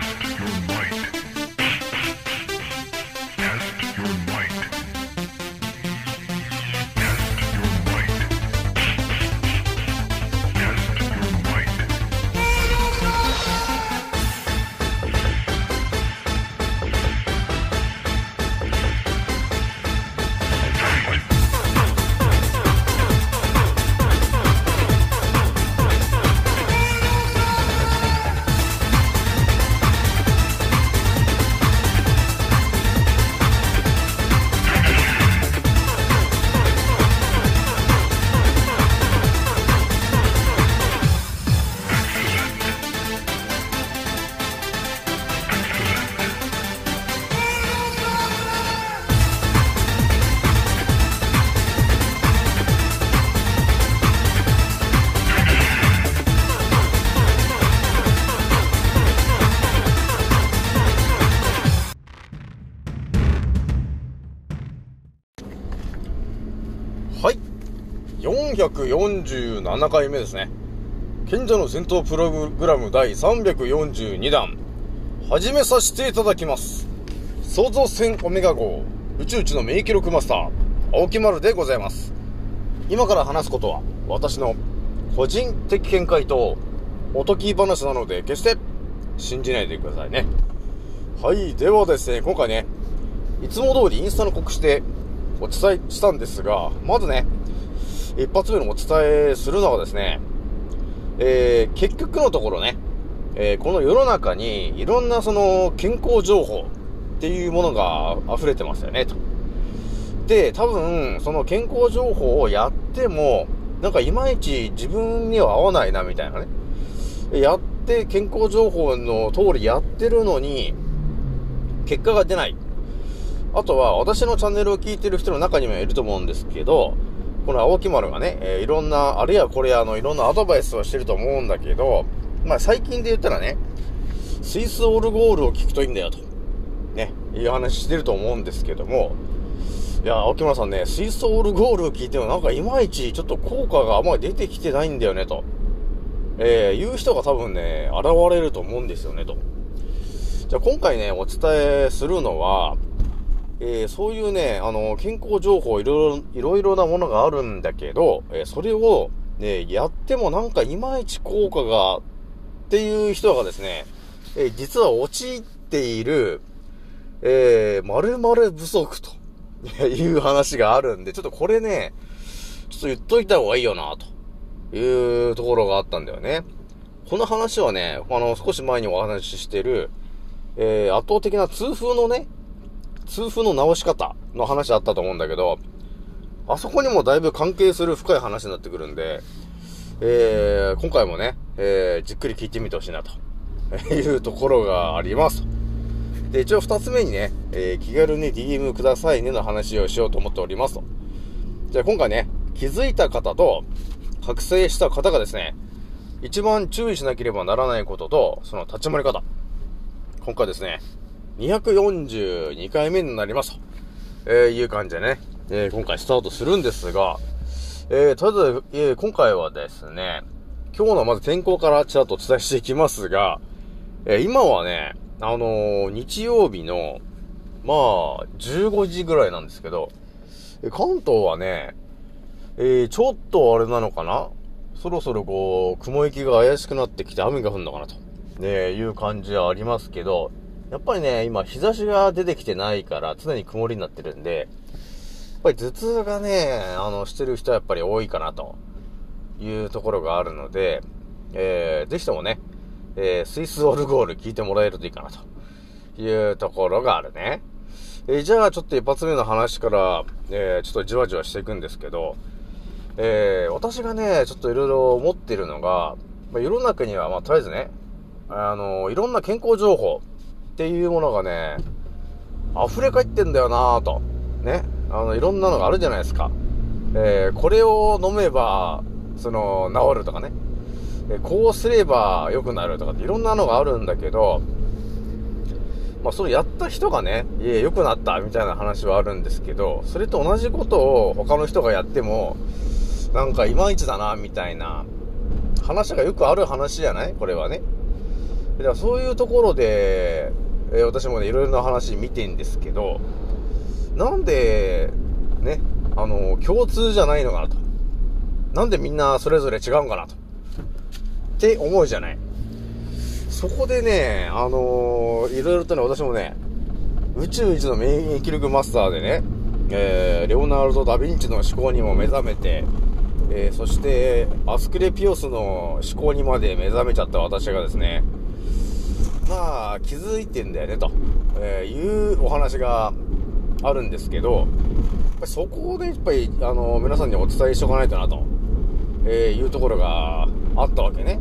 Test your might. 447回目ですね。賢者の戦闘プログラム第342弾。始めさせていただきます。創造船オメガ号、宇宙一の名記録マスター、青木丸でございます。今から話すことは、私の個人的見解と、おとぎ話なので、決して信じないでくださいね。はい。ではですね、今回ね、いつも通りインスタの告知でお伝えしたんですが、まずね、一発目のお伝えするのはですね、えー、結局のところね、えー、この世の中にいろんなその健康情報っていうものが溢れてますよね、と。で、多分、その健康情報をやっても、なんかいまいち自分には合わないな、みたいなね。やって、健康情報の通りやってるのに、結果が出ない。あとは、私のチャンネルを聞いてる人の中にもいると思うんですけど、この青木丸がね、えーいろんな、あるいはこれあの、いろんなアドバイスをしてると思うんだけど、まあ最近で言ったらね、スイスオルゴールを聞くといいんだよと、ね、いう話してると思うんですけども、いや、青木村さんね、スイスオルゴールを聞いてもなんかいまいちちょっと効果があまり出てきてないんだよねと、えー、いう人が多分ね、現れると思うんですよねと。じゃあ今回ね、お伝えするのは、えーそういうね、あの、健康情報いろいろ、いろいろなものがあるんだけど、えーそれを、ね、やってもなんかいまいち効果が、っていう人がですね、えー実は陥っている、えー、〇〇不足と いう話があるんで、ちょっとこれね、ちょっと言っといた方がいいよな、というところがあったんだよね。この話はね、あの、少し前にお話ししてる、えー圧倒的な痛風のね、痛風の治し方の話あったと思うんだけど、あそこにもだいぶ関係する深い話になってくるんで、えー、今回もね、えー、じっくり聞いてみてほしいなと いうところがあります。で、一応二つ目にね、えー、気軽に DM くださいねの話をしようと思っておりますと。じゃあ今回ね、気づいた方と覚醒した方がですね、一番注意しなければならないことと、その立ち回り方。今回ですね、242回目になりますと、えーいう感じでね、えー今回スタートするんですが、えーとりあえ、えー今回はですね、今日のまず天候からちらっとお伝えしていきますが、えー今はね、あのー日曜日の、まあ、15時ぐらいなんですけど、えー関東はね、えーちょっとあれなのかな？そろそろこう、雲行きが怪しくなってきて雨が降るのかなと、ね、いう感じはありますけど、やっぱりね、今日差しが出てきてないから常に曇りになってるんで、やっぱり頭痛がね、あの、してる人はやっぱり多いかなというところがあるので、えー、ぜひともね、えー、スイスオルゴール聞いてもらえるといいかなというところがあるね。えーじゃあちょっと一発目の話から、えーちょっとじわじわしていくんですけど、えー私がね、ちょっといろいろ思ってるのが、まあ、世の中には、まあ、とりあえずね、あのいろんな健康情報っていうものがね、溢れ返ってんだよなぁと。ね。あの、いろんなのがあるじゃないですか。えーこれを飲めば、その、治るとかね。えーこうすれば良くなるとかっていろんなのがあるんだけど、まあ、それやった人がね、いえ、良くなったみたいな話はあるんですけど、それと同じことを他の人がやっても、なんかいまいちだな、みたいな話がよくある話じゃない？これはね。だからそういうところで、えー私もね、いろいろな話見てんですけど、なんで、ね、あの、共通じゃないのかなと。なんでみんなそれぞれ違うんかなと。って思うじゃない。そこでね、あのーいろいろとね、私もね、宇宙一の免疫力マスターでね、えーレオナルド・ダ・ヴィンチの思考にも目覚めて、えーそして、アスクレピオスの思考にまで目覚めちゃった私がですね、まあ、気づいてんだよね、と、えいうお話があるんですけど、やっぱりそこでやっぱり、あの皆さんにお伝えしておかないとな、と、えいうところがあったわけね。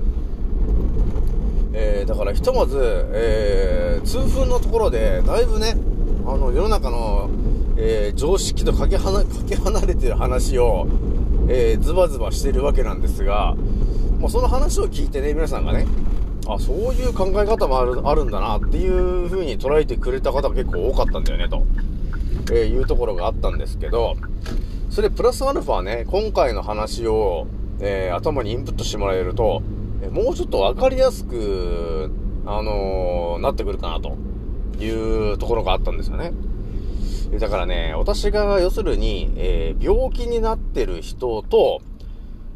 えーだからひとまず、えー痛風のところで、だいぶね、あの、世の中の、えー常識とかけ離かけ離れてる話を、えーズバズバしてるわけなんですが、まあ、その話を聞いてね、皆さんがね、あ、そういう考え方もあるあるんだなっていう風に捉えてくれた方が結構多かったんだよね、と、えーいうところがあったんですけど、それプラスアルファね、今回の話を、えー頭にインプットしてもらえると、えもうちょっとわかりやすく、あのーなってくるかなというところがあったんですよね。だからね、私が要するに、えー病気になってる人と、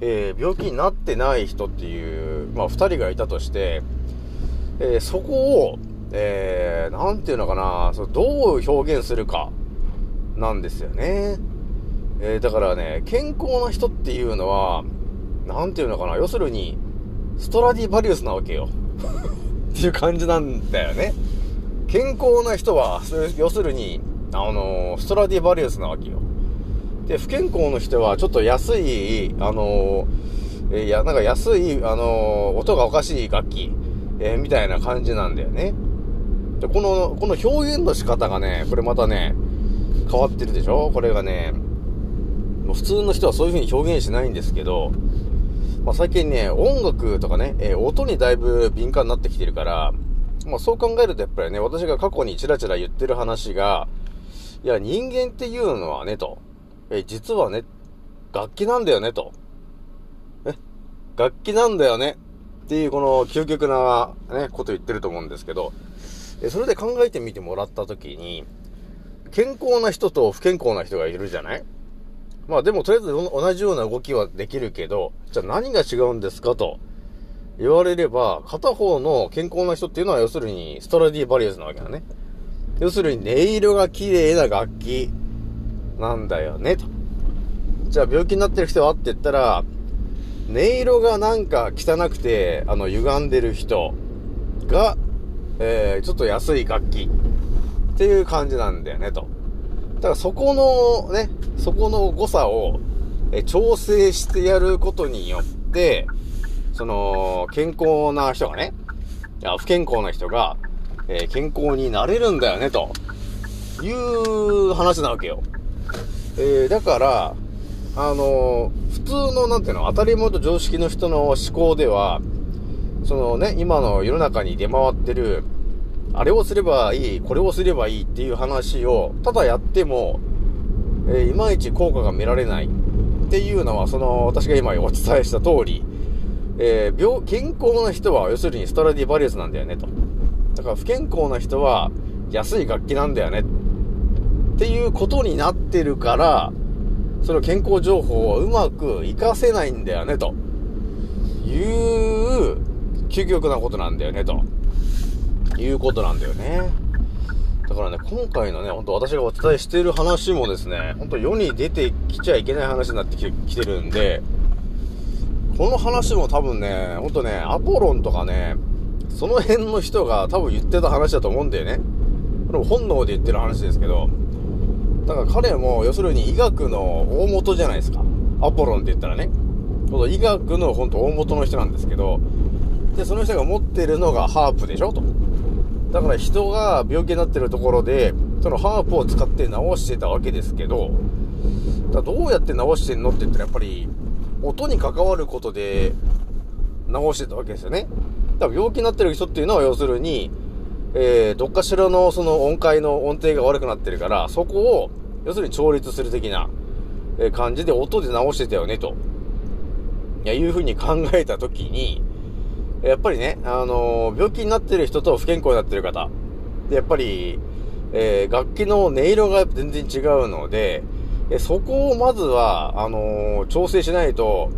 えー病気になってない人っていう、まあ、二人がいたとして、えーそこを、えーなんていうのかな、そどう表現するか、なんですよね。えーだからね、健康な人っていうのは、なんていうのかな、要するに、ストラディバリウスなわけよ。っていう感じなんだよね。健康な人は、要するに、あのストラディバリウスなわけよ。で、不健康の人は、ちょっと安い、あのーえいや、なんか安い、あのー音がおかしい楽器、えーみたいな感じなんだよね。で、この、この表現の仕方がね、これまたね、変わってるでしょ？これがね、もう普通の人はそういう風に表現しないんですけど、まあ、最近ね、音楽とかね、え音にだいぶ敏感になってきてるから、まあ、そう考えるとやっぱりね、私が過去にチラチラ言ってる話が、いや、人間っていうのはね、と、え実はね、楽器なんだよね、と。え、楽器なんだよね。っていう、この究極な、ね、こと言ってると思うんですけど、えそれで考えてみてもらったときに、健康な人と不健康な人がいるじゃない？まあでもとりあえず同じような動きはできるけど、じゃあ何が違うんですかと言われれば、片方の健康な人っていうのは要するにストラディバリウスなわけだね。要するに音色が綺麗な楽器なんだよね、と。じゃあ病気になってる人はって言ったら、音色がなんか汚くて、あの、歪んでる人が、えー、ちょっと安い楽器っていう感じなんだよね、と。だからそこのね、そこの誤差を、え調整してやることによって、その、健康な人がね、いや不健康な人が、えー健康になれるんだよね、という話なわけよ。えーだから、あの普通の、なんていうの、当たり前と常識の人の思考では、そのね、今の世の中に出回ってる、あれをすればいい、これをすればいいっていう話を、ただやっても、えーいまいち効果が見られないっていうのは、その、私が今お伝えした通り、えー病、健康な人は、要するにストラディバリウスなんだよね、と。だから不健康な人は、安い楽器なんだよね、っていうことになってるから、その健康情報をうまく活かせないんだよね、という、究極なことなんだよね、ということなんだよね。だからね、今回のね、本当私がお伝えしている話もですね、本当世に出てきちゃいけない話になってきてるんで、この話も多分ね、本当ね、アポロンとかね、その辺の人が多分言ってた話だと思うんだよね。これも本能で言ってる話ですけど、だから彼も要するに医学の大元じゃないですか。アポロンって言ったらね。この医学の本当大元の人なんですけど、で、その人が持ってるのがハープでしょと。だから人が病気になってるところで、そのハープを使って治してたわけですけど、だどうやって治してんのって言ったらやっぱり、音に関わることで治してたわけですよね。だから病気になってる人っていうのは要するに、えー、どっかしらのその音階の音程が悪くなってるから、そこを、要するに調律する的な、え感じで音で直してたよね、と。いや、いう風に考えたときに、やっぱりね、あのー病気になってる人と不健康になってる方。で、やっぱり、えー楽器の音色が全然違うので、えそこをまずは、あの調整しないと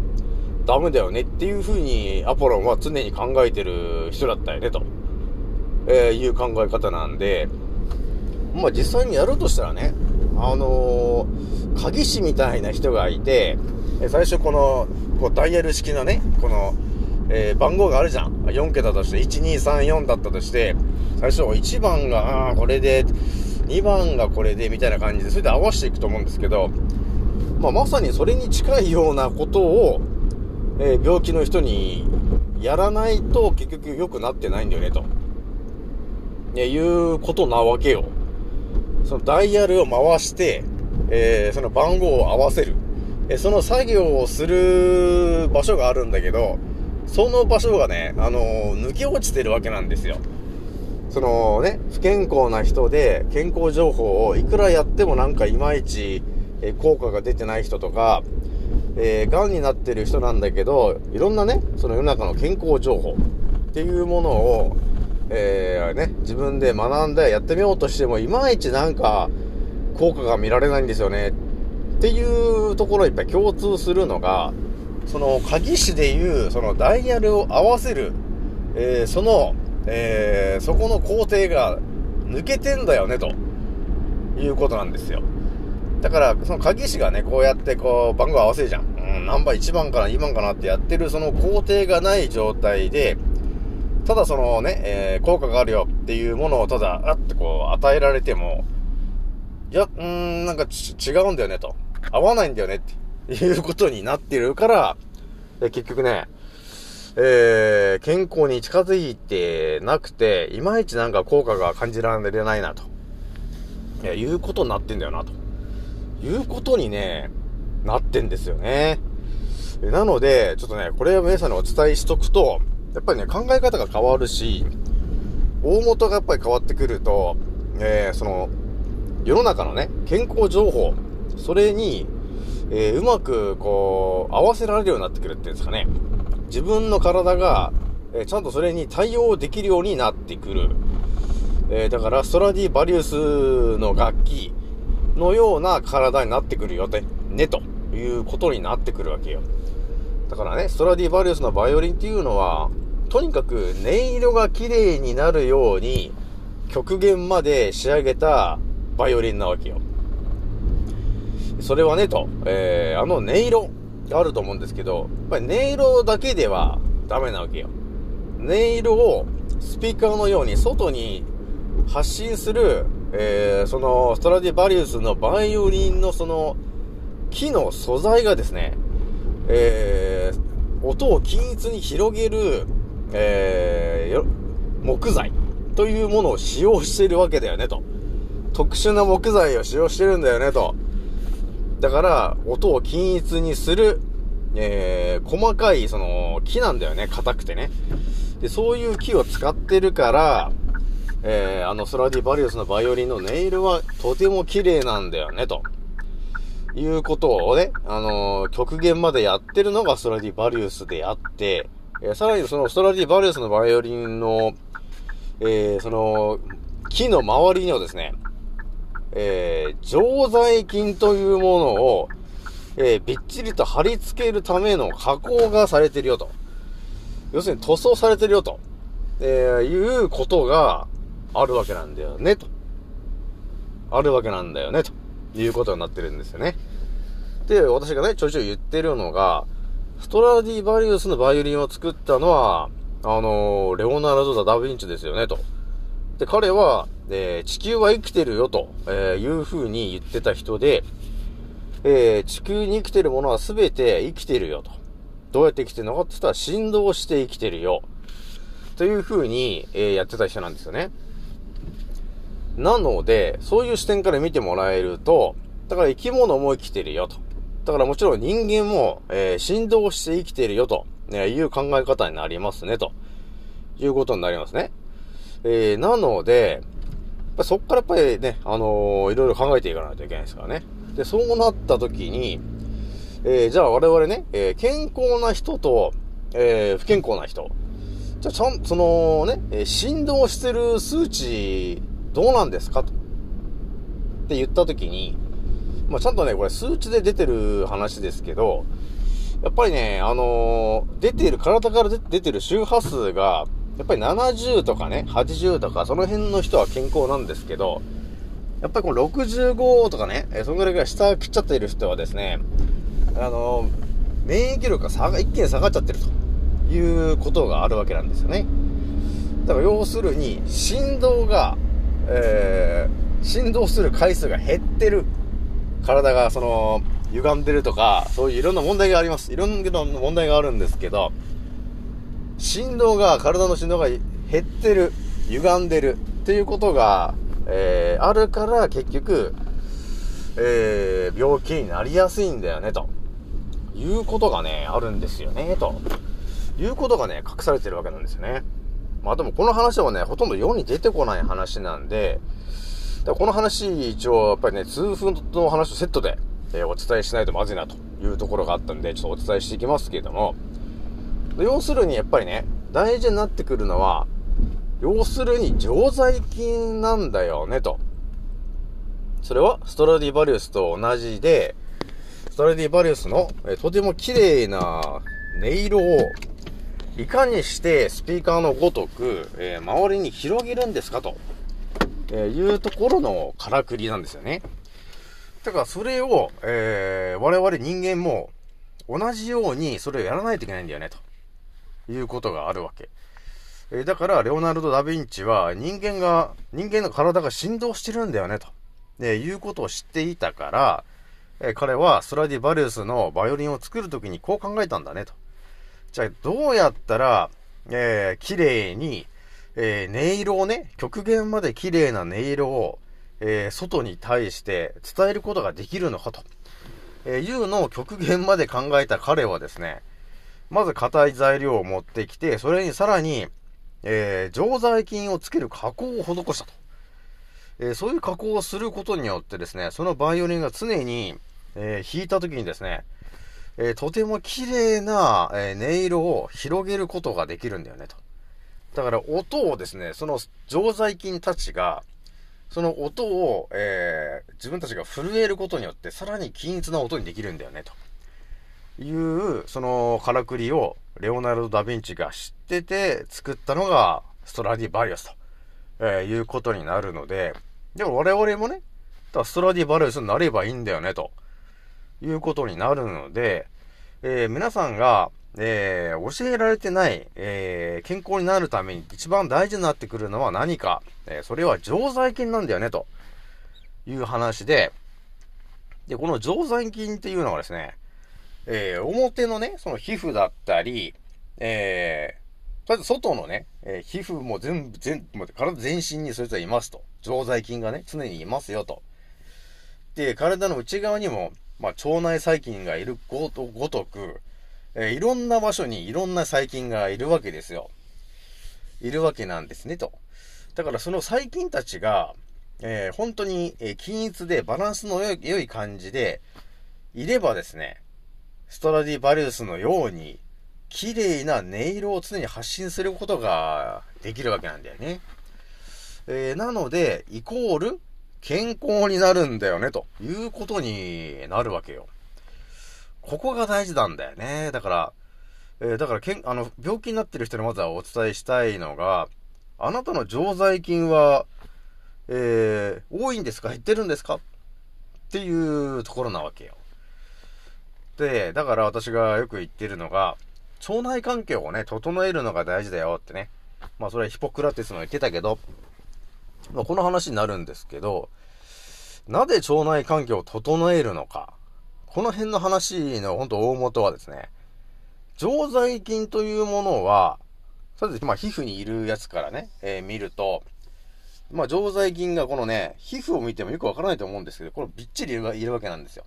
ダメだよねっていう風にアポロンは常に考えてる人だったよね、と、えーいう考え方なんで、まあ実際にやるとしたらね、あのー鍵師みたいな人がいて、最初この、こうダイヤル式のね、この、えー番号があるじゃん。4桁として、1234だったとして、最初1番が、ああ、これで、2番がこれで、みたいな感じで、それで合わせていくと思うんですけど、まあ、まさにそれに近いようなことを、えー病気の人にやらないと結局良くなってないんだよね、と。ね、いうことなわけよ。そのダイヤルを回して、えーその番号を合わせる。えーその作業をする場所があるんだけど、その場所がね、あのー抜け落ちてるわけなんですよ。そのね、不健康な人で健康情報をいくらやってもなんかいまいち、え効果が出てない人とか、えー、癌になってる人なんだけど、いろんなね、その世の中の健康情報っていうものを、えー、ね、自分で学んでやってみようとしても、いまいちなんか、効果が見られないんですよね。っていうところいっぱい共通するのが、その鍵師でいう、そのダイヤルを合わせる、えーその、えーそこの工程が抜けてんだよね、ということなんですよ。だから、その鍵師がね、こうやってこう、番号合わせるじゃん。うん、ナンバー1番かな、2番かなってやってるその工程がない状態で、ただそのね、えー効果があるよっていうものをただ、あってこう、与えられても、いや、うーん、なんか違うんだよねと。合わないんだよねっていうことになってるから、結局ね、えー、健康に近づいてなくて、いまいちなんか効果が感じられないなと。いや、いうことになってんだよなと。いうことにね、なってんですよね。なので、ちょっとね、これを皆さんにお伝えしとくと、やっぱりね、考え方が変わるし、大元がやっぱり変わってくると、えー、その、世の中のね、健康情報、それに、えーうまく、こう、合わせられるようになってくるっていうんですかね。自分の体が、えーちゃんとそれに対応できるようになってくる。えーだから、ストラディバリウスの楽器のような体になってくるよって、ね、ということになってくるわけよ。だからね、ストラディバリウスのバイオリンっていうのは、とにかく音色が綺麗になるように、極限まで仕上げたバイオリンなわけよ。それはね、と、えー、あの音色があると思うんですけど、やっぱり音色だけではダメなわけよ。音色をスピーカーのように外に発信する、えー、そのストラディバリウスのバイオリンのその木の素材がですね、えー、音を均一に広げる、えー木材というものを使用しているわけだよねと。特殊な木材を使用してるんだよねと。だから、音を均一にする、えー、細かい、その、木なんだよね、硬くてね。で、そういう木を使ってるから、えー、あの、スラディバリウスのバイオリンの音色はとても綺麗なんだよね、と。いうことをね、あのー極限までやってるのがストラディバリウスであって、えーさらにそのストラディバリウスのバイオリンの、えーその、木の周りにはですね、えー常在菌というものを、えーびっちりと貼り付けるための加工がされてるよと。要するに塗装されてるよと、えーいうことがあるわけなんだよね、と。あるわけなんだよね、ということになってるんですよね。で、私がね、ちょいちょい言ってるのが、ストラディバリウスのバイオリンを作ったのは、あのーレオナルド・ダ・ダ・ヴィンチですよね、と。で、彼は、えー地球は生きてるよ、と、えーいう風に言ってた人で、えー地球に生きてるものは全て生きてるよ、と。どうやって生きてるのかって言ったら、振動して生きてるよ。という風に、えーやってた人なんですよね。なので、そういう視点から見てもらえると、だから生き物も生きてるよと。だからもちろん人間も、えー振動して生きてるよと、ね、いう考え方になりますね、ということになりますね。えーなので、そっからやっぱりね、あのーいろいろ考えていかないといけないですからね。で、そうなった時に、えーじゃあ我々ね、えー健康な人と、えー不健康な人、じゃあ、ちゃん、そのね、振動してる数値、どうなんですかと。って言ったときに、まあ、ちゃんとね、これ数値で出てる話ですけど、やっぱりね、あのー出てる、体から出てる周波数が、やっぱり70とかね、80とか、その辺の人は健康なんですけど、やっぱりこの65とかね、えーそのぐらいが下切っちゃっている人はですね、あのー免疫力が下が、一気に下がっちゃってるということがあるわけなんですよね。だから要するに、振動が、えー、振動する回数が減ってる。体が、その、歪んでるとか、そういういろんな問題があります。いろんな問題があるんですけど、振動が、体の振動が減ってる、歪んでるっていうことが、えー、あるから結局、えー、病気になりやすいんだよね、ということがね、あるんですよね、ということがね、隠されてるわけなんですよね。まあでもこの話はね、ほとんど世に出てこない話なんで、だこの話、一応やっぱりね、痛風の話とセットで、えーお伝えしないとまずいなというところがあったんで、ちょっとお伝えしていきますけれども、要するにやっぱりね、大事になってくるのは、要するに常在菌なんだよね、と。それはストラディバリウスと同じで、ストラディバリウスの、えとても綺麗な音色を、いかにしてスピーカーのごとく、えー周りに広げるんですかと、えいうところのからくりなんですよね。だからそれを、えー我々人間も同じようにそれをやらないといけないんだよね、ということがあるわけ。えだから、レオナルド・ダ・ヴィンチは人間が、人間の体が振動してるんだよね、と、えーいうことを知っていたから、え彼はストラディバリウスのバイオリンを作るときにこう考えたんだね、と。じゃあ、どうやったら、えー、綺麗に、えー音色をね、極限まで綺麗な音色を、えー外に対して伝えることができるのかと、えーいうのを極限まで考えた彼はですね、まず硬い材料を持ってきて、それにさらに、えー常在菌をつける加工を施したと。えーそういう加工をすることによってですね、そのバイオリンが常に、えー弾いた時にですね、えーとても綺麗な、え音色を広げることができるんだよね、と。だから音をですね、その常在菌たちが、その音を、えー自分たちが震えることによって、さらに均一な音にできるんだよね、と。いう、そのからくりを、レオナルド・ダ・ヴィンチが知ってて作ったのが、ストラディバリウスと、えーいうことになるので、でも我々もね、だストラディバリウスになればいいんだよね、と。いうことになるので、えー皆さんが、えー教えられてない、えー健康になるために一番大事になってくるのは何か、えーそれは常在菌なんだよね、という話で、で、この常在菌っていうのはですね、えー表のね、その皮膚だったり、えー、とりあえず外のね、え皮膚も全部、全もう体全身にそれぞれいますと。常在菌がね、常にいますよと。で、体の内側にも、まあ、腸内細菌がいるごとごとく、えーいろんな場所にいろんな細菌がいるわけですよ。いるわけなんですね、と。だからその細菌たちが、えー本当に、えー均一でバランスの良い良い感じで、いればですね、ストラディバリウスのように、綺麗な音色を常に発信することができるわけなんだよね。えーなので、イコール、健康になるんだよね、ということになるわけよ。ここが大事なんだよね。だから、えーだからけん、あの、病気になってる人にまずはお伝えしたいのが、あなたの常在菌は、えー多いんですか？減ってるんですか？っていうところなわけよ。で、だから私がよく言ってるのが、腸内環境をね、整えるのが大事だよってね。まあそれはヒポクラテスも言ってたけど、まあこの話になるんですけど、なぜ腸内環境を整えるのか。この辺の話の本当大元はですね、常在菌というものは、そうです。まあ皮膚にいるやつからね、えー見ると、まあ常在菌がこのね、皮膚を見てもよくわからないと思うんですけど、これびっちりいるわけなんですよ。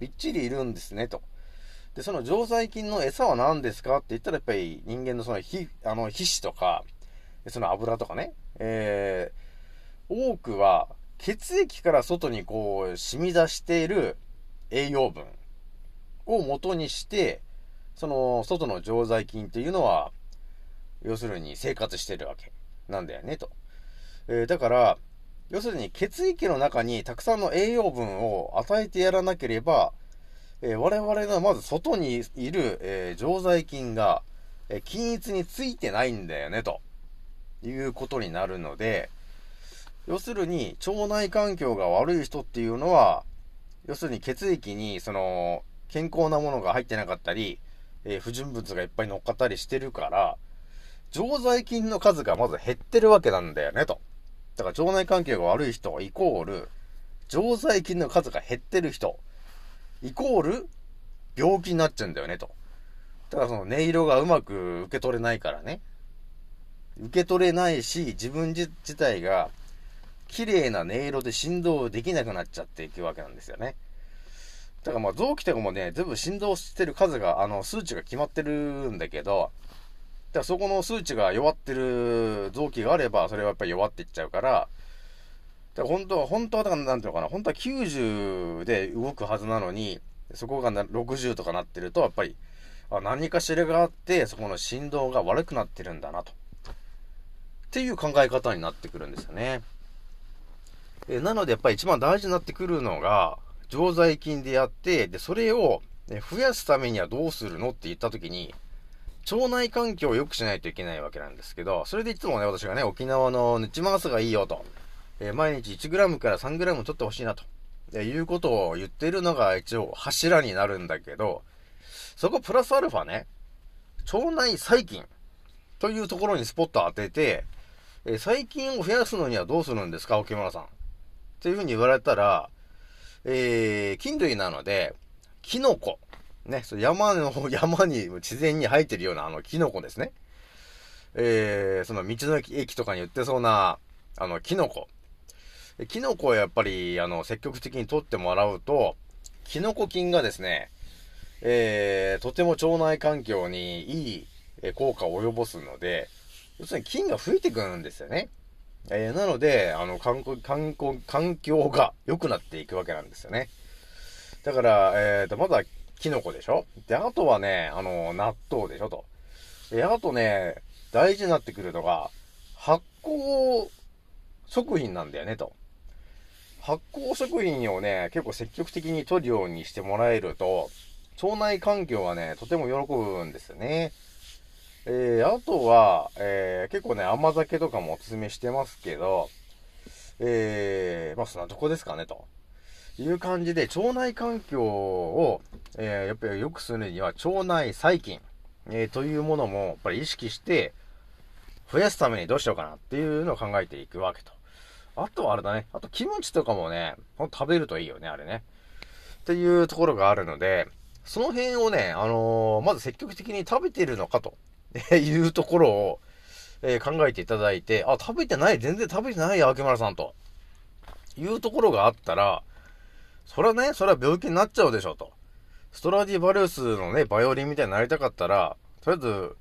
びっちりいるんですね、と。で、その常在菌の餌は何ですかって言ったらやっぱり人間のその皮、あの皮脂とか、その油とかね、えー、多くは血液から外にこう染み出している栄養分を元にして、その外の常在菌っていうのは要するに生活してるわけなんだよね、と。えーだから、要するに血液の中にたくさんの栄養分を与えてやらなければ、えー我々のまず外にいる、えー常在菌が、えー均一についてないんだよね、ということになるので、要するに腸内環境が悪い人っていうのは、要するに血液にその健康なものが入ってなかったり、えー不純物がいっぱい乗っかったりしてるから、常在菌の数がまず減ってるわけなんだよね、と。だから腸内環境が悪い人イコール、常在菌の数が減ってる人、イコール、病気になっちゃうんだよね、と。だからその音色がうまく受け取れないからね。受け取れないし、自分自体が、綺麗な音色で振動できなくなっちゃっていくわけなんですよね。だからまあ臓器とかもね、全部振動してる数が、あの、数値が決まってるんだけど、だからそこの数値が弱ってる臓器があれば、それはやっぱり弱っていっちゃうから、だから本当は、本当はだからなんていうのかな、本当は90で動くはずなのに、そこが60とかなってると、やっぱり、あ何かしらがあって、そこの振動が悪くなってるんだなと。っていう考え方になってくるんですよね。えーなのでやっぱり一番大事になってくるのが、常在菌であって、で、それを増やすためにはどうするのって言ったときに、腸内環境を良くしないといけないわけなんですけど、それでいつもね、私がね、沖縄のヌチマースがいいよと、えー毎日 1g から 3g 取ってほしいなと、えーいうことを言ってるのが一応柱になるんだけど、そこプラスアルファね、腸内細菌というところにスポット当てて、えー細菌を増やすのにはどうするんですか、沖村さん。っていうふうに言われたら、えー、菌類なので、キノコ。ね、そ山の、山に自然に生えてるようなあのキノコですね。えー、その道の駅とかに売ってそうな、あの、キノコ。キノコをやっぱり、あの、積極的に取ってもらうと、キノコ菌がですね、えー、とても腸内環境にいい効果を及ぼすので、要するに菌が増えてくるんですよね。えーなので、あの、環境、環境、環境が良くなっていくわけなんですよね。だから、えーと、まずは、キノコでしょで、あとはね、あの、納豆でしょと。で、あとね、大事になってくるのが、発酵食品なんだよね、と。発酵食品をね、結構積極的に取るようにしてもらえると、腸内環境はね、とても喜ぶんですよね。えー、あとは、えー、結構ね、甘酒とかもおすすめしてますけど、えー、まあそんなとこですかね、という感じで、腸内環境を、えー、やっぱり良くするには、腸内細菌、えー、というものも、やっぱり意識して、増やすためにどうしようかなっていうのを考えていくわけと。あとはあれだね。あと、キムチとかもね、食べるといいよね、あれね。っていうところがあるので、その辺をね、あのーまず積極的に食べてるのかと いうところを、えー考えていただいて、あ、食べてない、全然食べてないよ、秋丸さんと。いうところがあったら、それはね、それは病気になっちゃうでしょ、と。ストラディバリウスのね、バイオリンみたいになりたかったら、とりあえず、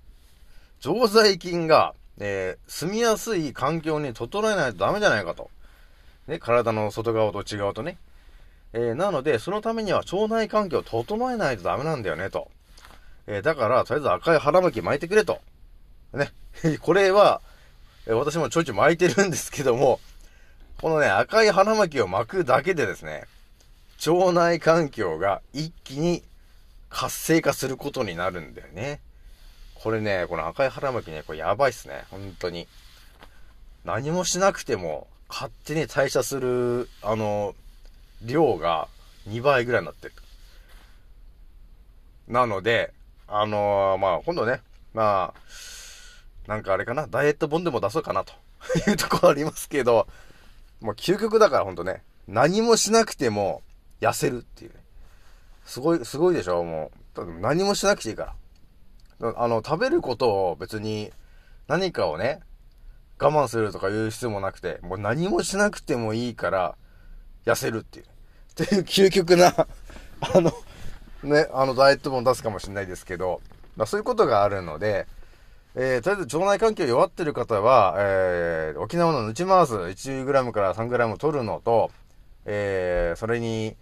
常在菌が、えー住みやすい環境に整えないとダメじゃないかと。ね、体の外側と内側とね。えーなので、そのためには腸内環境を整えないとダメなんだよね、と。えーだから、とりあえず赤い腹巻き巻いてくれと。ね。これは、えー私もちょいちょい巻いてるんですけども、このね、赤い腹巻きを巻くだけでですね、腸内環境が一気に活性化することになるんだよね。これね、この赤い腹巻きね、これやばいっすね。本当に。何もしなくても、勝手に代謝する、あの、量が2倍ぐらいになってる。なので、あのーまあ、今度ね、まあ、なんかあれかな、ダイエット本でも出そうかなと いうところありますけど、もう究極だからほんとね、何もしなくても痩せるっていうね。すごい、すごいでしょもう。何もしなくていいから。あの、食べることを別に何かをね、我慢するとかいう必要もなくて、もう何もしなくてもいいから、痩せるっていう。っていう究極な、あの、ね、あの、ダイエット本出すかもしれないですけど、まあそういうことがあるので、えー、とりあえず腸内環境弱ってる方は、えー、沖縄のヌチマース 1g から 3g 取るのと、えー、それに、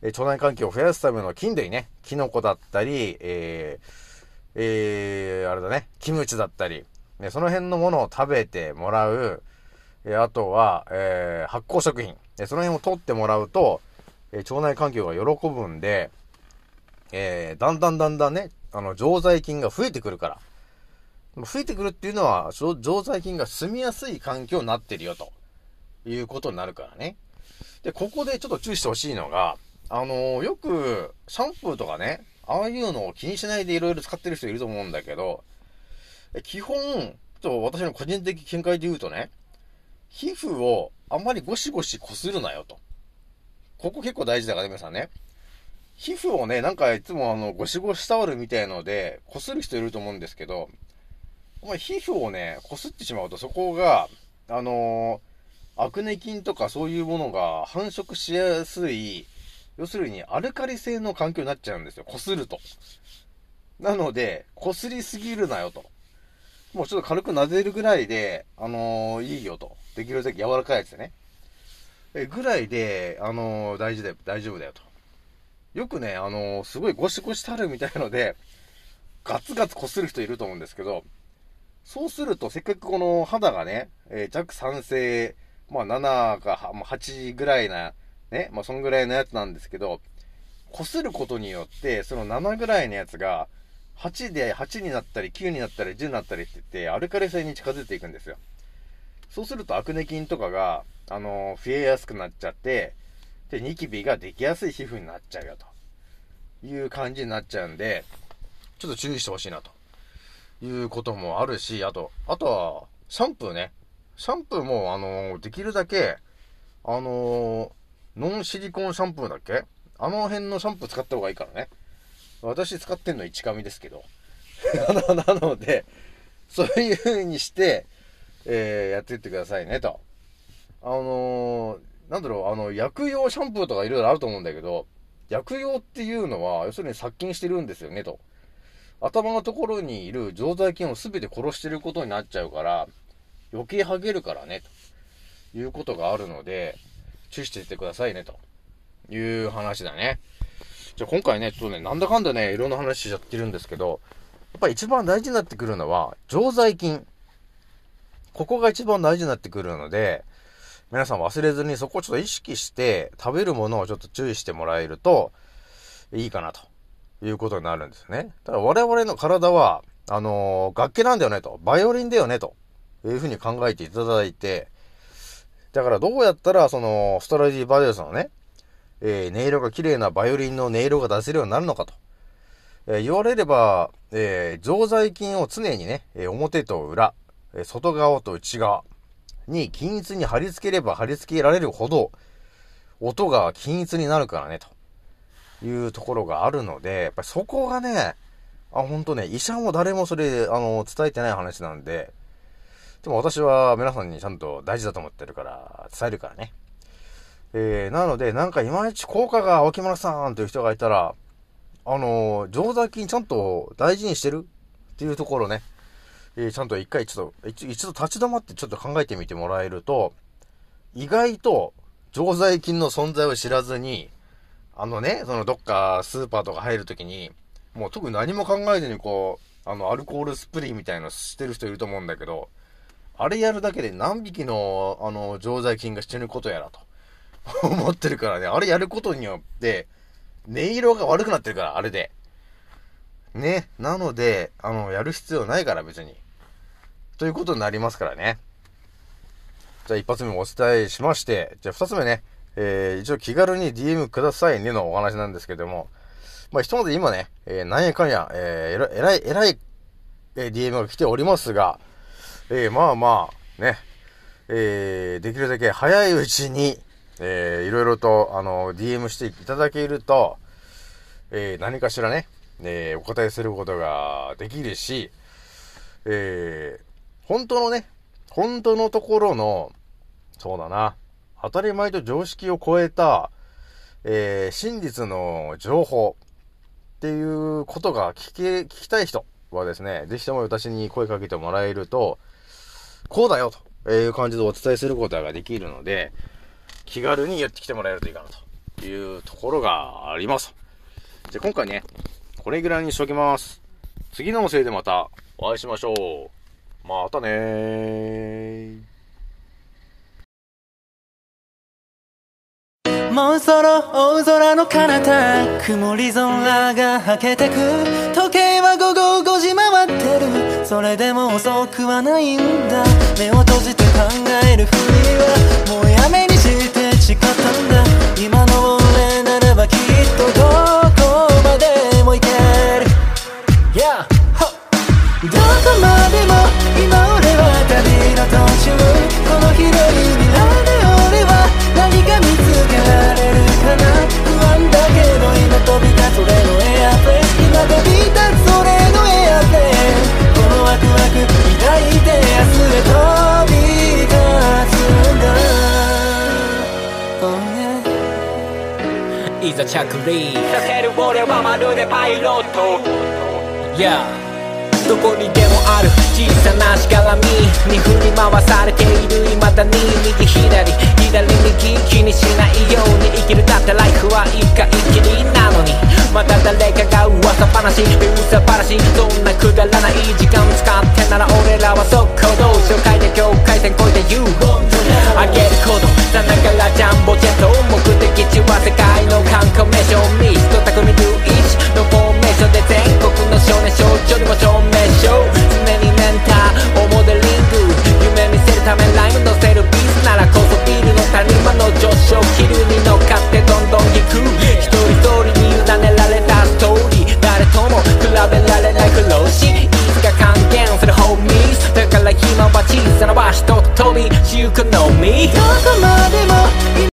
えー腸内環境を増やすための菌類ね、キノコだったり、えー、えー、あれだね、キムチだったり、ね、その辺のものを食べてもらう、えあとは、えー発酵食品、えその辺を取ってもらうと、え腸内環境が喜ぶんで、えーだんだんだんだんね、あの、常在菌が増えてくるから。増えてくるっていうのは、常在菌が住みやすい環境になってるよ、ということになるからね。で、ここでちょっと注意してほしいのが、あのーよく、シャンプーとかね、ああいうのを気にしないでいろいろ使ってる人いると思うんだけど、基本、ちょっと私の個人的見解で言うとね、皮膚をあんまりゴシゴシ擦るなよと。ここ結構大事だからね、皆さんね。皮膚をね、なんかいつもあの、ゴシゴシタオルみたいので、擦る人いると思うんですけど、お前皮膚をね、擦ってしまうとそこが、あのーアクネ菌とかそういうものが繁殖しやすい、要するにアルカリ性の環境になっちゃうんですよ。擦ると。なので、擦りすぎるなよと。もうちょっと軽く撫でるぐらいで、あのーいいよと。できるだけ柔らかいやつでね。え、ぐらいで、あのー大事だよ、大丈夫だよと。よくね、あのーすごいゴシゴシタオルみたいので、ガツガツ擦る人いると思うんですけど、そうすると、せっかくこの肌がね、え弱酸性、まあ7か8ぐらいな、ね、まあそんぐらいのやつなんですけど、擦ることによって、その7ぐらいのやつが、8で8になったり9になったり10になったりって言って、アルカリ性に近づいていくんですよ。そうするとアクネ菌とかが、あのー増えやすくなっちゃって、で、ニキビができやすい皮膚になっちゃうよと。いう感じになっちゃうんで、ちょっと注意してほしいなと。いうこともあるし、あと、あとは、シャンプーね。シャンプーも、あのーできるだけ、あのーノンシリコンシャンプーだっけ？あの辺のシャンプー使った方がいいからね。私使ってんの一紙ですけど。なので、そういう風にして、えーやっていってくださいね、と。あのーなんだろう、あの、薬用シャンプーとかいろいろあると思うんだけど、薬用っていうのは、要するに殺菌してるんですよね、と。頭のところにいる常在菌を全て殺してることになっちゃうから、余計ハゲるからね、ということがあるので、注意していってくださいね、という話だね。じゃあ今回ね、ちょっとね、なんだかんだね、いろんな話しちゃってるんですけど、やっぱり一番大事になってくるのは、常在菌。ここが一番大事になってくるので、皆さん忘れずにそこをちょっと意識して、食べるものをちょっと注意してもらえると、いいかなということになるんですね。ただ我々の体は、あのー楽器なんだよねと、バイオリンだよねというふうに考えていただいて、だからどうやったら、その、ストラディバリウスのね、えー音色が綺麗なバイオリンの音色が出せるようになるのかと。えー言われれば、えー常在菌を常にね、え表と裏、え外側と内側に均一に貼り付ければ貼り付けられるほど、音が均一になるからね、というところがあるので、やっぱりそこがね、あ、ほんとね、医者も誰もそれ、あの、伝えてない話なんで、でも私は皆さんにちゃんと大事だと思ってるから、伝えるからね。えー、なので、なんかいまいち効果が青木村さんという人がいたら、あのー、常在菌ちゃんと大事にしてるっていうところね、えーちゃんと一回一度、一一度立ち止まってちょっと考えてみてもらえると、意外と常在菌の存在を知らずに、あのね、そのどっかスーパーとか入るときに、もう特に何も考えずにこう、あの、アルコールスプレーみたいなのしてる人いると思うんだけど、あれやるだけで何匹の、あの、常在菌が死ぬことやらと。思ってるからね、あれやることによって、音色が悪くなってるから、あれで。ね。なので、あの、やる必要ないから、別に。ということになりますからね。じゃあ、一発目もお伝えしまして、じゃあ、二つ目ね、えー、一応気軽に DM くださいねのお話なんですけども、まあ、ひとまず今ね、えー、なんやかんや、えー、えらい、えらい、えー DM が来ておりますが、えー、まあまあ、ね、えー、できるだけ早いうちに、えー、いろいろと、あの、DM していただけると、えー、何かしらね、えー、お答えすることができるし、えー、本当のね、本当のところの、そうだな、当たり前と常識を超えた、えー、真実の情報っていうことが聞け、聞きたい人はですね、ぜひとも私に声かけてもらえると、こうだよという感じでお伝えすることができるので、気軽にやってきてもらえるといいかなというところがあります。じゃあ今回ね、これぐらいにしときます。次の音声でまたお会いしましょう。またねー。もうそろ大空の彼方曇り空がはけてく時計は午後5時回ってるそれでも遅くはないんだ目を閉じて考えるふりはもうやめに今の俺ならばきっとどうざ着陸。させる俺はまるでパイロット。Yeah どこにでもある小さなしがらみに振り回されている未だに右左左右気にしないように生きるだってライフは一回きりなのにまた誰かが噂話噂話そんなくだらない時間使ってなら俺らは速攻動紹介で境界線越えて言う。あげることさながらジャンボジェット目的地は世界の観光名所ミスト匠ルイチのフォーメーションで全国の少年少女にも証明しよう常にメンターをモデリング。夢見せるためライム乗せるビースならこそビルの谷間の上昇気流小さな場所と飛びしゆくのみどこまでも